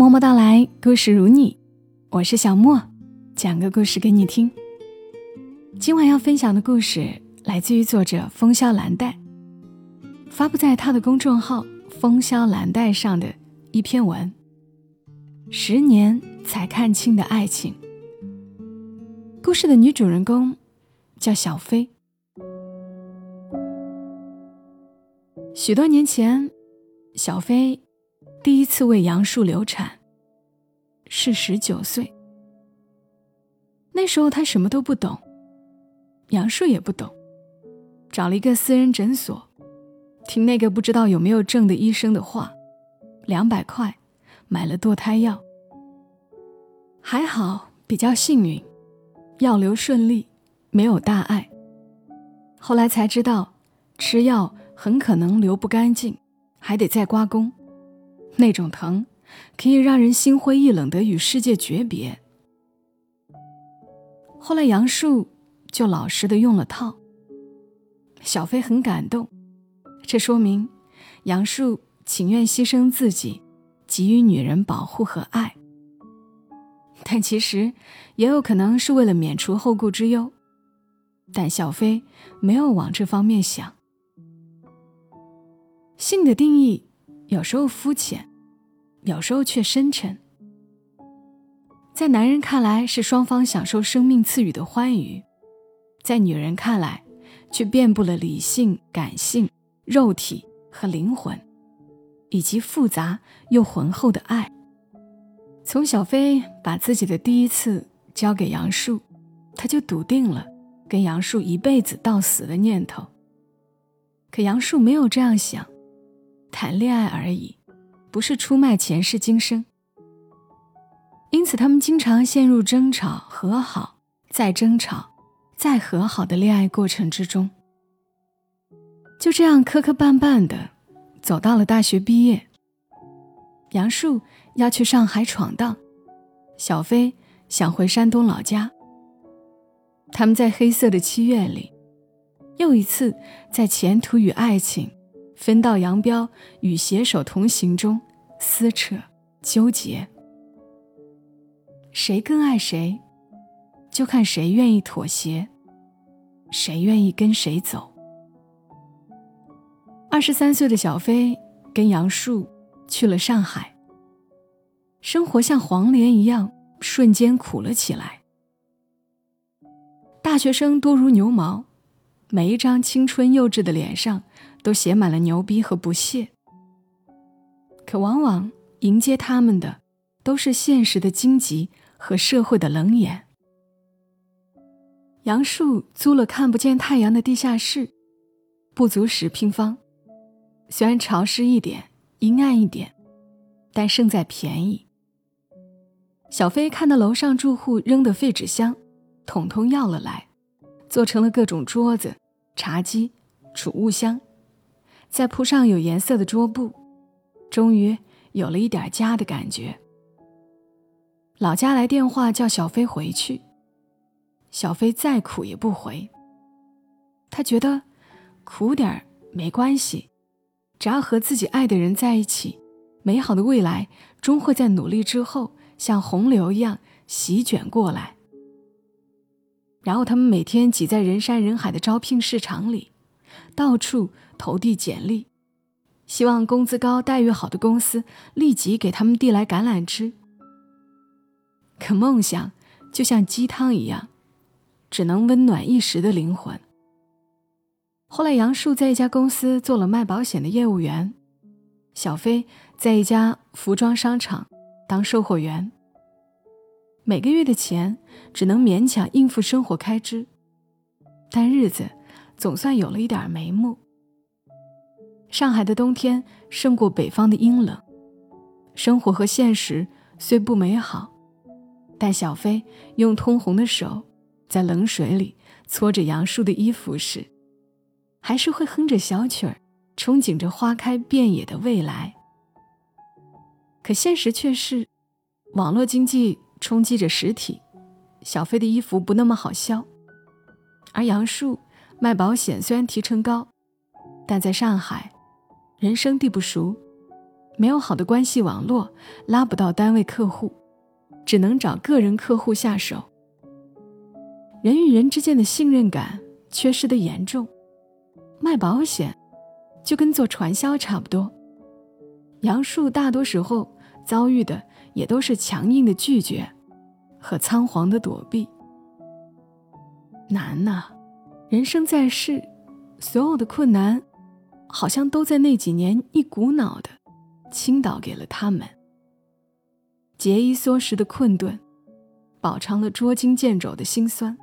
默默到来，故事如你，我是小莫，讲个故事给你听。今晚要分享的故事来自于作者风萧兰黛，发布在他的公众号“风萧兰黛”上的一篇文。十年才看清的爱情。故事的女主人公叫小飞。许多年前，小飞。第一次为杨树流产，是十九岁。那时候他什么都不懂，杨树也不懂，找了一个私人诊所，听那个不知道有没有证的医生的话，两百块买了堕胎药。还好比较幸运，药流顺利，没有大碍。后来才知道，吃药很可能流不干净，还得再刮宫。那种疼，可以让人心灰意冷的与世界诀别。后来杨树就老实的用了套。小飞很感动，这说明杨树情愿牺牲自己，给予女人保护和爱。但其实也有可能是为了免除后顾之忧，但小飞没有往这方面想。性的定义。有时候肤浅，有时候却深沉。在男人看来是双方享受生命赐予的欢愉，在女人看来却遍布了理性、感性、肉体和灵魂，以及复杂又浑厚的爱。从小飞把自己的第一次交给杨树，他就笃定了跟杨树一辈子到死的念头。可杨树没有这样想。谈恋爱而已，不是出卖前世今生。因此，他们经常陷入争吵、和好、再争吵、再和好的恋爱过程之中。就这样磕磕绊绊的走到了大学毕业。杨树要去上海闯荡，小飞想回山东老家。他们在黑色的七月里，又一次在前途与爱情。分道扬镳与携手同行中撕扯纠结，谁更爱谁，就看谁愿意妥协，谁愿意跟谁走。二十三岁的小飞跟杨树去了上海，生活像黄连一样瞬间苦了起来。大学生多如牛毛，每一张青春幼稚的脸上。都写满了牛逼和不屑，可往往迎接他们的都是现实的荆棘和社会的冷眼。杨树租了看不见太阳的地下室，不足十平方，虽然潮湿一点、阴暗一点，但胜在便宜。小飞看到楼上住户扔的废纸箱，统统要了来，做成了各种桌子、茶几、储物箱。再铺上有颜色的桌布，终于有了一点家的感觉。老家来电话叫小飞回去，小飞再苦也不回。他觉得苦点没关系，只要和自己爱的人在一起，美好的未来终会在努力之后像洪流一样席卷过来。然后他们每天挤在人山人海的招聘市场里，到处。投递简历，希望工资高、待遇好的公司立即给他们递来橄榄枝。可梦想就像鸡汤一样，只能温暖一时的灵魂。后来，杨树在一家公司做了卖保险的业务员，小飞在一家服装商场当售货员。每个月的钱只能勉强应付生活开支，但日子总算有了一点眉目。上海的冬天胜过北方的阴冷，生活和现实虽不美好，但小飞用通红的手在冷水里搓着杨树的衣服时，还是会哼着小曲儿，憧憬着花开遍野的未来。可现实却是，网络经济冲击着实体，小飞的衣服不那么好销，而杨树卖保险虽然提成高，但在上海。人生地不熟，没有好的关系网络，拉不到单位客户，只能找个人客户下手。人与人之间的信任感缺失的严重，卖保险就跟做传销差不多。杨树大多时候遭遇的也都是强硬的拒绝和仓皇的躲避。难呐，人生在世，所有的困难，好像都在那几年一股脑的倾倒给了他们。节衣缩食的困顿，饱尝了捉襟见肘的辛酸。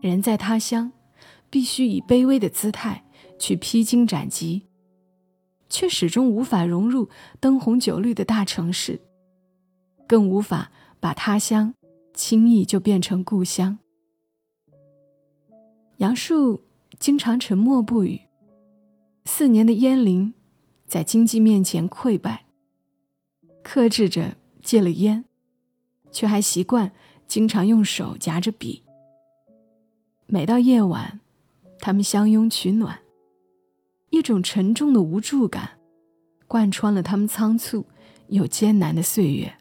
人在他乡，必须以卑微的姿态去披荆斩棘。却始终无法融入灯红酒绿的大城市，更无法把他乡轻易就变成故乡。杨树经常沉默不语，四年的烟龄在经济面前溃败，克制着戒了烟，却还习惯经常用手夹着笔。每到夜晚，他们相拥取暖。一种沉重的无助感，贯穿了他们仓促又艰难的岁月。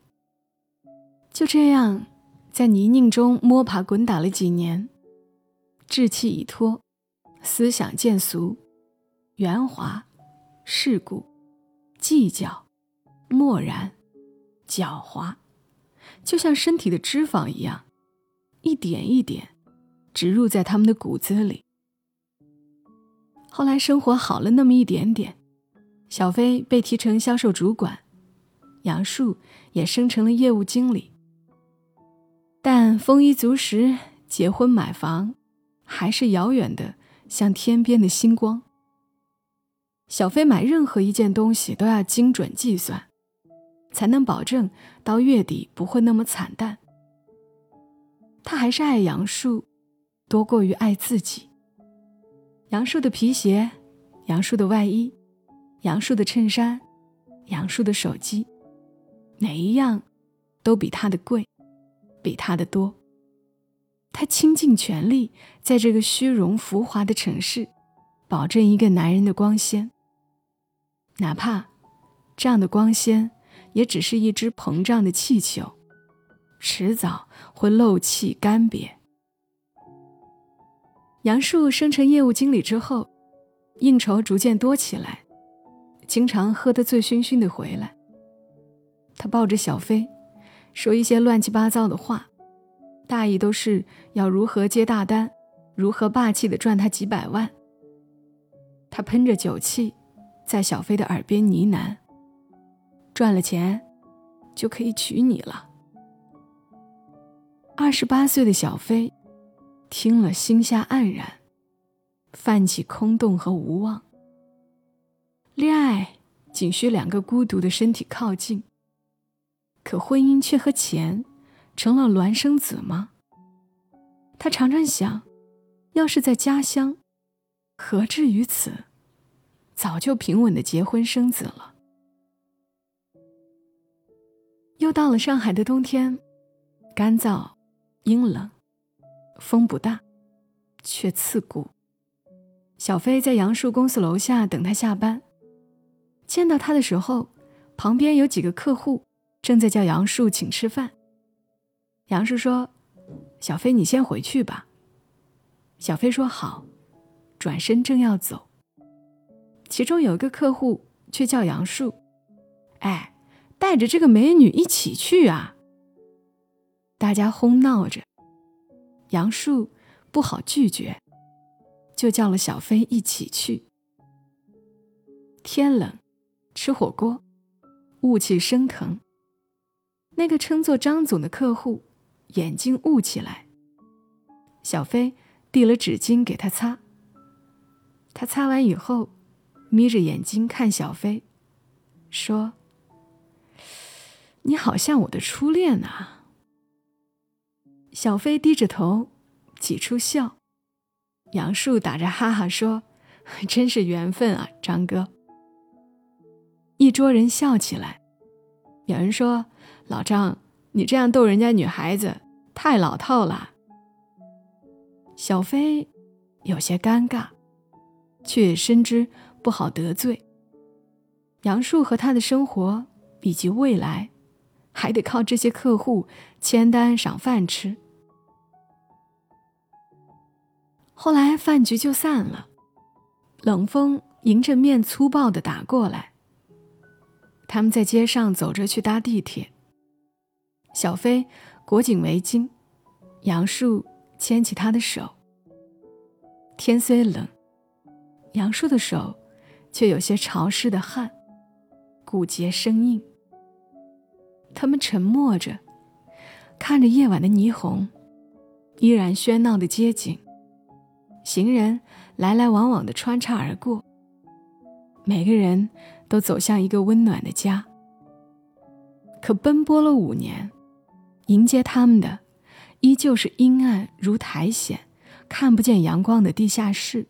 就这样，在泥泞中摸爬滚打了几年，志气已脱，思想渐俗，圆滑、世故、计较、漠然、狡猾，就像身体的脂肪一样，一点一点植入在他们的骨子里。后来生活好了那么一点点，小飞被提成销售主管，杨树也升成了业务经理。但丰衣足食、结婚买房，还是遥远的像天边的星光。小飞买任何一件东西都要精准计算，才能保证到月底不会那么惨淡。他还是爱杨树，多过于爱自己。杨树的皮鞋，杨树的外衣，杨树的衬衫，杨树的手机，哪一样都比他的贵，比他的多。他倾尽全力，在这个虚荣浮华的城市，保证一个男人的光鲜。哪怕这样的光鲜，也只是一只膨胀的气球，迟早会漏气干瘪。杨树升成业务经理之后，应酬逐渐多起来，经常喝得醉醺醺的回来。他抱着小飞，说一些乱七八糟的话，大意都是要如何接大单，如何霸气的赚他几百万。他喷着酒气，在小飞的耳边呢喃：“赚了钱，就可以娶你了。”二十八岁的小飞。听了，心下黯然，泛起空洞和无望。恋爱仅需两个孤独的身体靠近，可婚姻却和钱成了孪生子吗？他常常想，要是在家乡，何至于此？早就平稳的结婚生子了。又到了上海的冬天，干燥、阴冷。风不大，却刺骨。小飞在杨树公司楼下等他下班，见到他的时候，旁边有几个客户正在叫杨树请吃饭。杨树说：“小飞，你先回去吧。”小飞说：“好。”转身正要走，其中有一个客户却叫杨树：“哎，带着这个美女一起去啊！”大家哄闹着。杨树不好拒绝，就叫了小飞一起去。天冷，吃火锅，雾气升腾。那个称作张总的客户眼睛雾起来，小飞递了纸巾给他擦。他擦完以后，眯着眼睛看小飞，说：“你好像我的初恋啊。”小飞低着头，挤出笑。杨树打着哈哈说：“真是缘分啊，张哥。”一桌人笑起来。有人说：“老张，你这样逗人家女孩子，太老套了。”小飞有些尴尬，却深知不好得罪。杨树和他的生活以及未来，还得靠这些客户签单赏饭吃。后来饭局就散了，冷风迎着面粗暴的打过来。他们在街上走着去搭地铁。小飞裹紧围巾，杨树牵起他的手。天虽冷，杨树的手却有些潮湿的汗，骨节生硬。他们沉默着，看着夜晚的霓虹，依然喧闹的街景。行人来来往往的穿插而过，每个人都走向一个温暖的家。可奔波了五年，迎接他们的依旧是阴暗如苔藓、看不见阳光的地下室。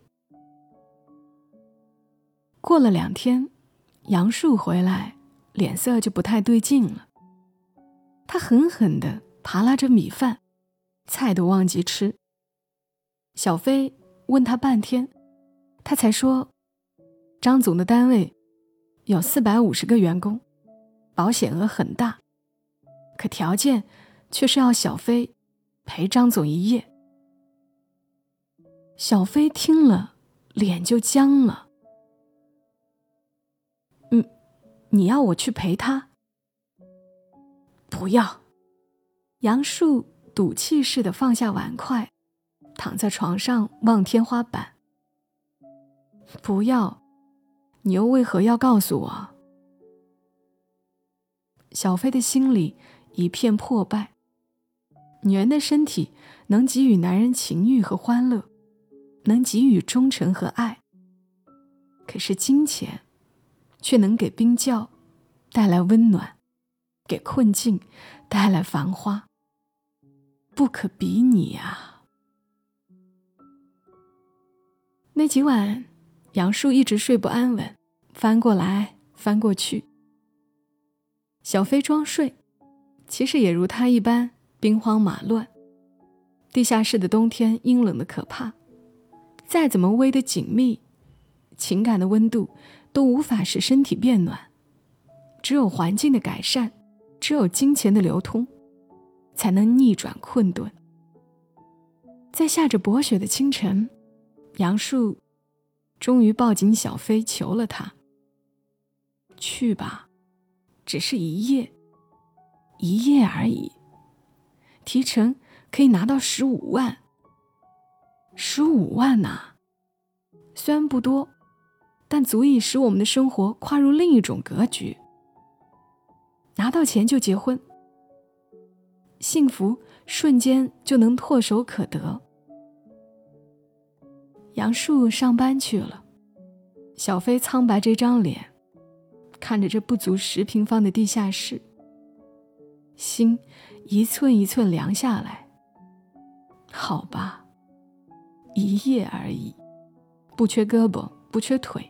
过了两天，杨树回来，脸色就不太对劲了。他狠狠地扒拉着米饭，菜都忘记吃。小飞。问他半天，他才说：“张总的单位有四百五十个员工，保险额很大，可条件却是要小飞陪张总一夜。”小飞听了，脸就僵了。“你要我去陪他？”“不要。”杨树赌气似的放下碗筷。躺在床上望天花板。不要，你又为何要告诉我？小飞的心里一片破败。女人的身体能给予男人情欲和欢乐，能给予忠诚和爱。可是金钱，却能给冰窖带来温暖，给困境带来繁花。不可比拟啊！那几晚，杨树一直睡不安稳，翻过来翻过去。小飞装睡，其实也如他一般兵荒马乱。地下室的冬天阴冷的可怕，再怎么偎得紧密，情感的温度都无法使身体变暖。只有环境的改善，只有金钱的流通，才能逆转困顿。在下着薄雪的清晨。杨树终于抱紧小飞，求了他：“去吧，只是一夜，一夜而已。提成可以拿到十五万。十五万呐，虽然不多，但足以使我们的生活跨入另一种格局。拿到钱就结婚，幸福瞬间就能唾手可得。”杨树上班去了，小飞苍白这张脸，看着这不足十平方的地下室，心一寸一寸凉下来。好吧，一夜而已，不缺胳膊，不缺腿，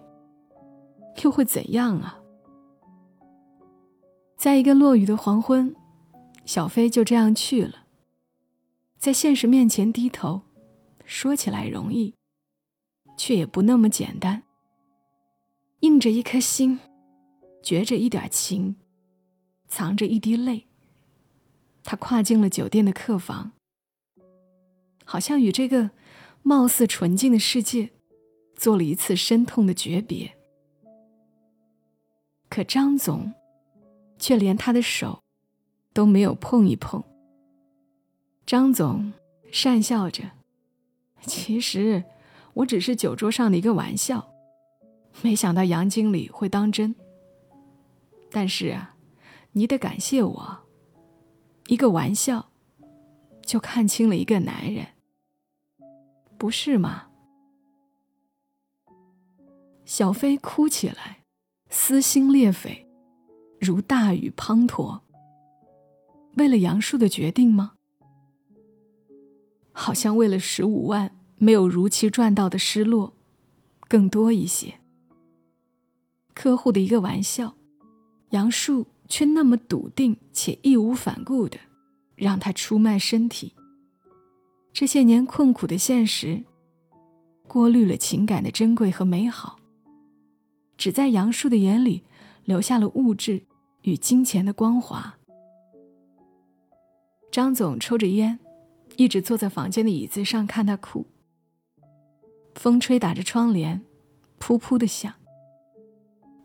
又会怎样啊？在一个落雨的黄昏，小飞就这样去了，在现实面前低头，说起来容易。却也不那么简单。硬着一颗心，掘着一点情，藏着一滴泪。他跨进了酒店的客房，好像与这个貌似纯净的世界做了一次深痛的诀别。可张总却连他的手都没有碰一碰。张总讪笑着，其实。我只是酒桌上的一个玩笑，没想到杨经理会当真。但是啊，你得感谢我，一个玩笑就看清了一个男人，不是吗？小飞哭起来，撕心裂肺，如大雨滂沱。为了杨树的决定吗？好像为了十五万。没有如期赚到的失落，更多一些。客户的一个玩笑，杨树却那么笃定且义无反顾的让他出卖身体。这些年困苦的现实，过滤了情感的珍贵和美好，只在杨树的眼里留下了物质与金钱的光华。张总抽着烟，一直坐在房间的椅子上看他哭。风吹打着窗帘，噗噗的响。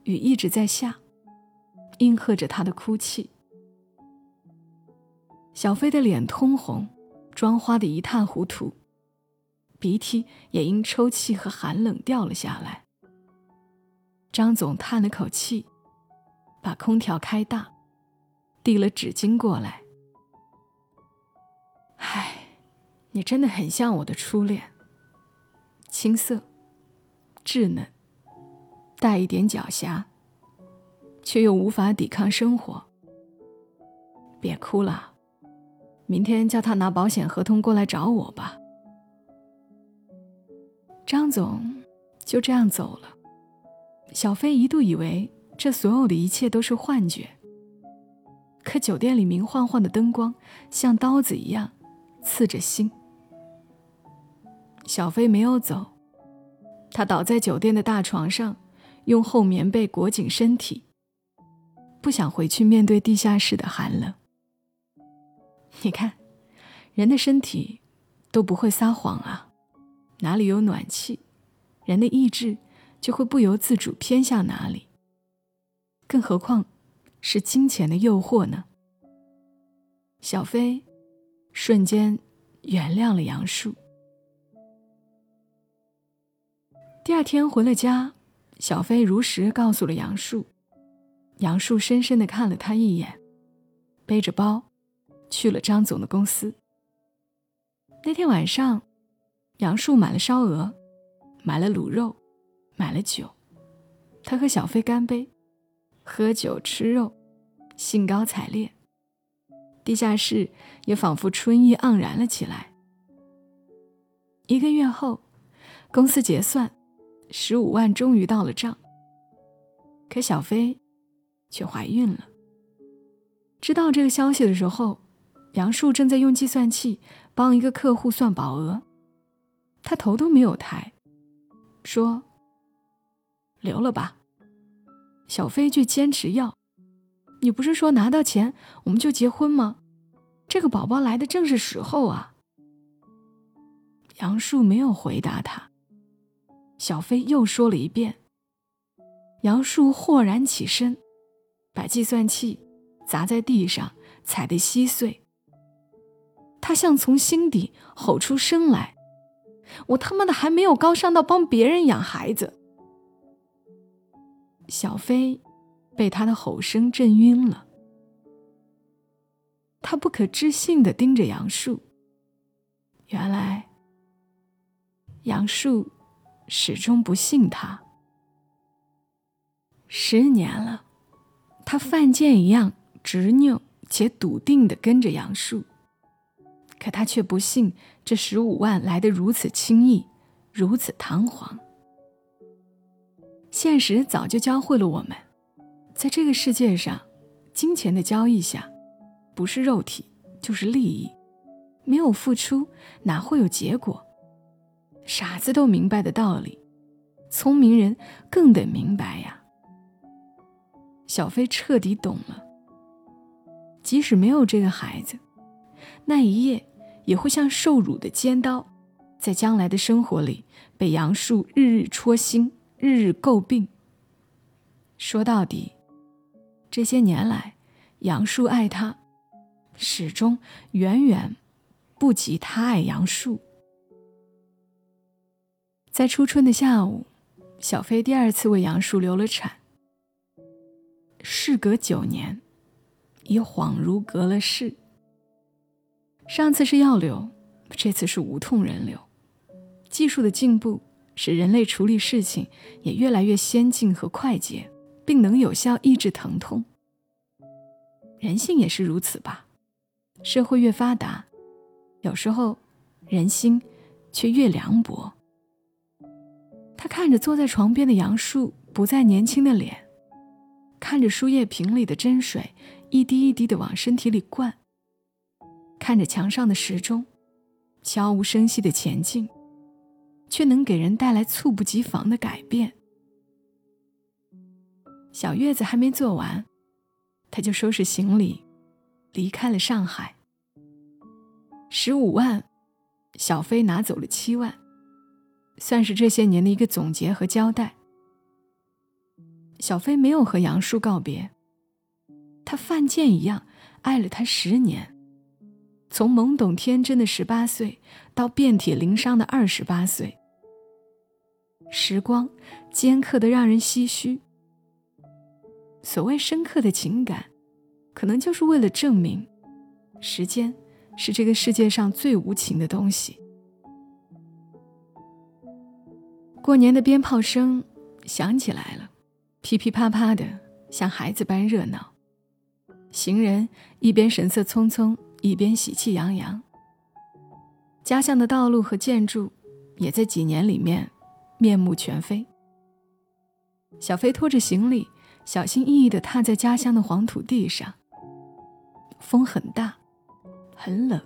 雨一直在下，应和着他的哭泣。小飞的脸通红，妆花的一塌糊涂，鼻涕也因抽泣和寒冷掉了下来。张总叹了口气，把空调开大，递了纸巾过来。唉，你真的很像我的初恋，青涩、稚嫩，带一点狡黠，却又无法抵抗生活。别哭了，明天叫他拿保险合同过来找我吧。张总就这样走了。小飞一度以为这所有的一切都是幻觉，可酒店里明晃晃的灯光像刀子一样刺着心。小飞没有走，他倒在酒店的大床上，用厚棉被裹紧身体，不想回去面对地下室的寒冷。你看，人的身体都不会撒谎啊，哪里有暖气，人的意志。就会不由自主偏向哪里。更何况，是金钱的诱惑呢？小飞瞬间原谅了杨树。第二天回了家，小飞如实告诉了杨树。杨树深深的看了他一眼，背着包去了张总的公司。那天晚上，杨树买了烧鹅，买了卤肉。买了酒，他和小飞干杯，喝酒吃肉，兴高采烈。地下室也仿佛春意盎然了起来。一个月后，公司结算，十五万终于到了账。可小飞却怀孕了。知道这个消息的时候，杨树正在用计算器帮一个客户算保额，他头都没有抬，说。留了吧，小飞却坚持要。你不是说拿到钱我们就结婚吗？这个宝宝来的正是时候啊。杨树没有回答他，小飞又说了一遍。杨树豁然起身，把计算器砸在地上，踩得稀碎。他像从心底吼出声来：“我他妈的还没有高尚到帮别人养孩子。”小飞被他的吼声震晕了，他不可置信的盯着杨树。原来，杨树始终不信他。十年了，他犯贱一样执拗且笃定的跟着杨树，可他却不信这十五万来得如此轻易，如此堂皇。现实早就教会了我们，在这个世界上，金钱的交易下，不是肉体就是利益，没有付出哪会有结果？傻子都明白的道理，聪明人更得明白呀。小飞彻底懂了，即使没有这个孩子，那一夜也会像受辱的尖刀，在将来的生活里被杨树日日戳心。日日诟病。说到底，这些年来，杨树爱他，始终远远不及他爱杨树。在初春的下午，小飞第二次为杨树流了产。事隔九年，已恍如隔了世。上次是药流，这次是无痛人流，技术的进步。使人类处理事情也越来越先进和快捷，并能有效抑制疼痛。人性也是如此吧？社会越发达，有时候人心却越凉薄。他看着坐在床边的杨树不再年轻的脸，看着输液瓶里的针水一滴一滴的往身体里灌，看着墙上的时钟悄无声息的前进。却能给人带来猝不及防的改变。小月子还没做完，他就收拾行李，离开了上海。十五万，小飞拿走了七万，算是这些年的一个总结和交代。小飞没有和杨树告别，他犯贱一样爱了他十年，从懵懂天真的十八岁到遍体鳞伤的二十八岁，时光尖刻的让人唏嘘。所谓深刻的情感，可能就是为了证明，时间是这个世界上最无情的东西。过年的鞭炮声响起来了。噼噼啪啪的，像孩子般热闹。行人一边神色匆匆，一边喜气洋洋。家乡的道路和建筑，也在几年里面面目全非。小飞拖着行李，小心翼翼地踏在家乡的黄土地上。风很大，很冷，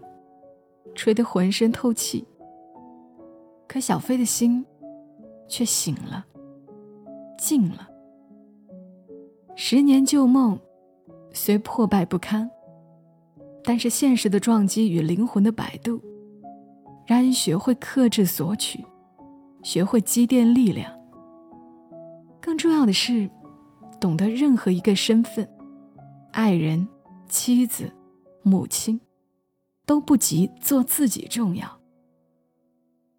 吹得浑身透气。可小飞的心，却醒了，静了。十年旧梦，虽破败不堪，但是现实的撞击与灵魂的摆渡，让人学会克制索取，学会积淀力量。更重要的是，懂得任何一个身份，爱人、妻子、母亲，都不及做自己重要。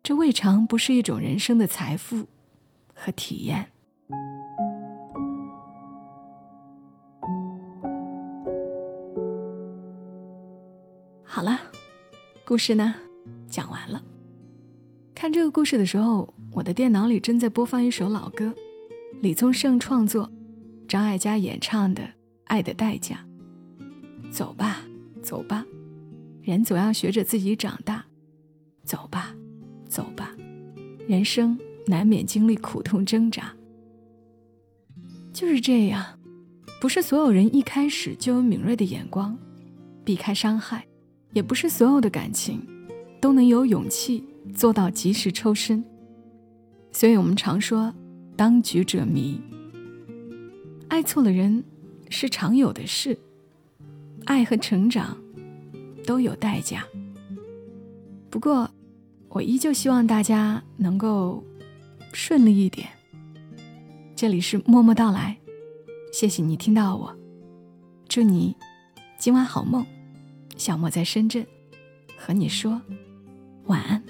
这未尝不是一种人生的财富和体验。好了，故事呢讲完了。看这个故事的时候，我的电脑里正在播放一首老歌，李宗盛创作，张艾嘉演唱的《爱的代价》。走吧，走吧，人总要学着自己长大。走吧，走吧，人生难免经历苦痛挣扎。就是这样，不是所有人一开始就有敏锐的眼光，避开伤害。也不是所有的感情都能有勇气做到及时抽身，所以我们常说“当局者迷”。爱错了人是常有的事，爱和成长都有代价。不过，我依旧希望大家能够顺利一点。这里是默默到来，谢谢你听到我，祝你今晚好梦。小莫在深圳，和你说晚安。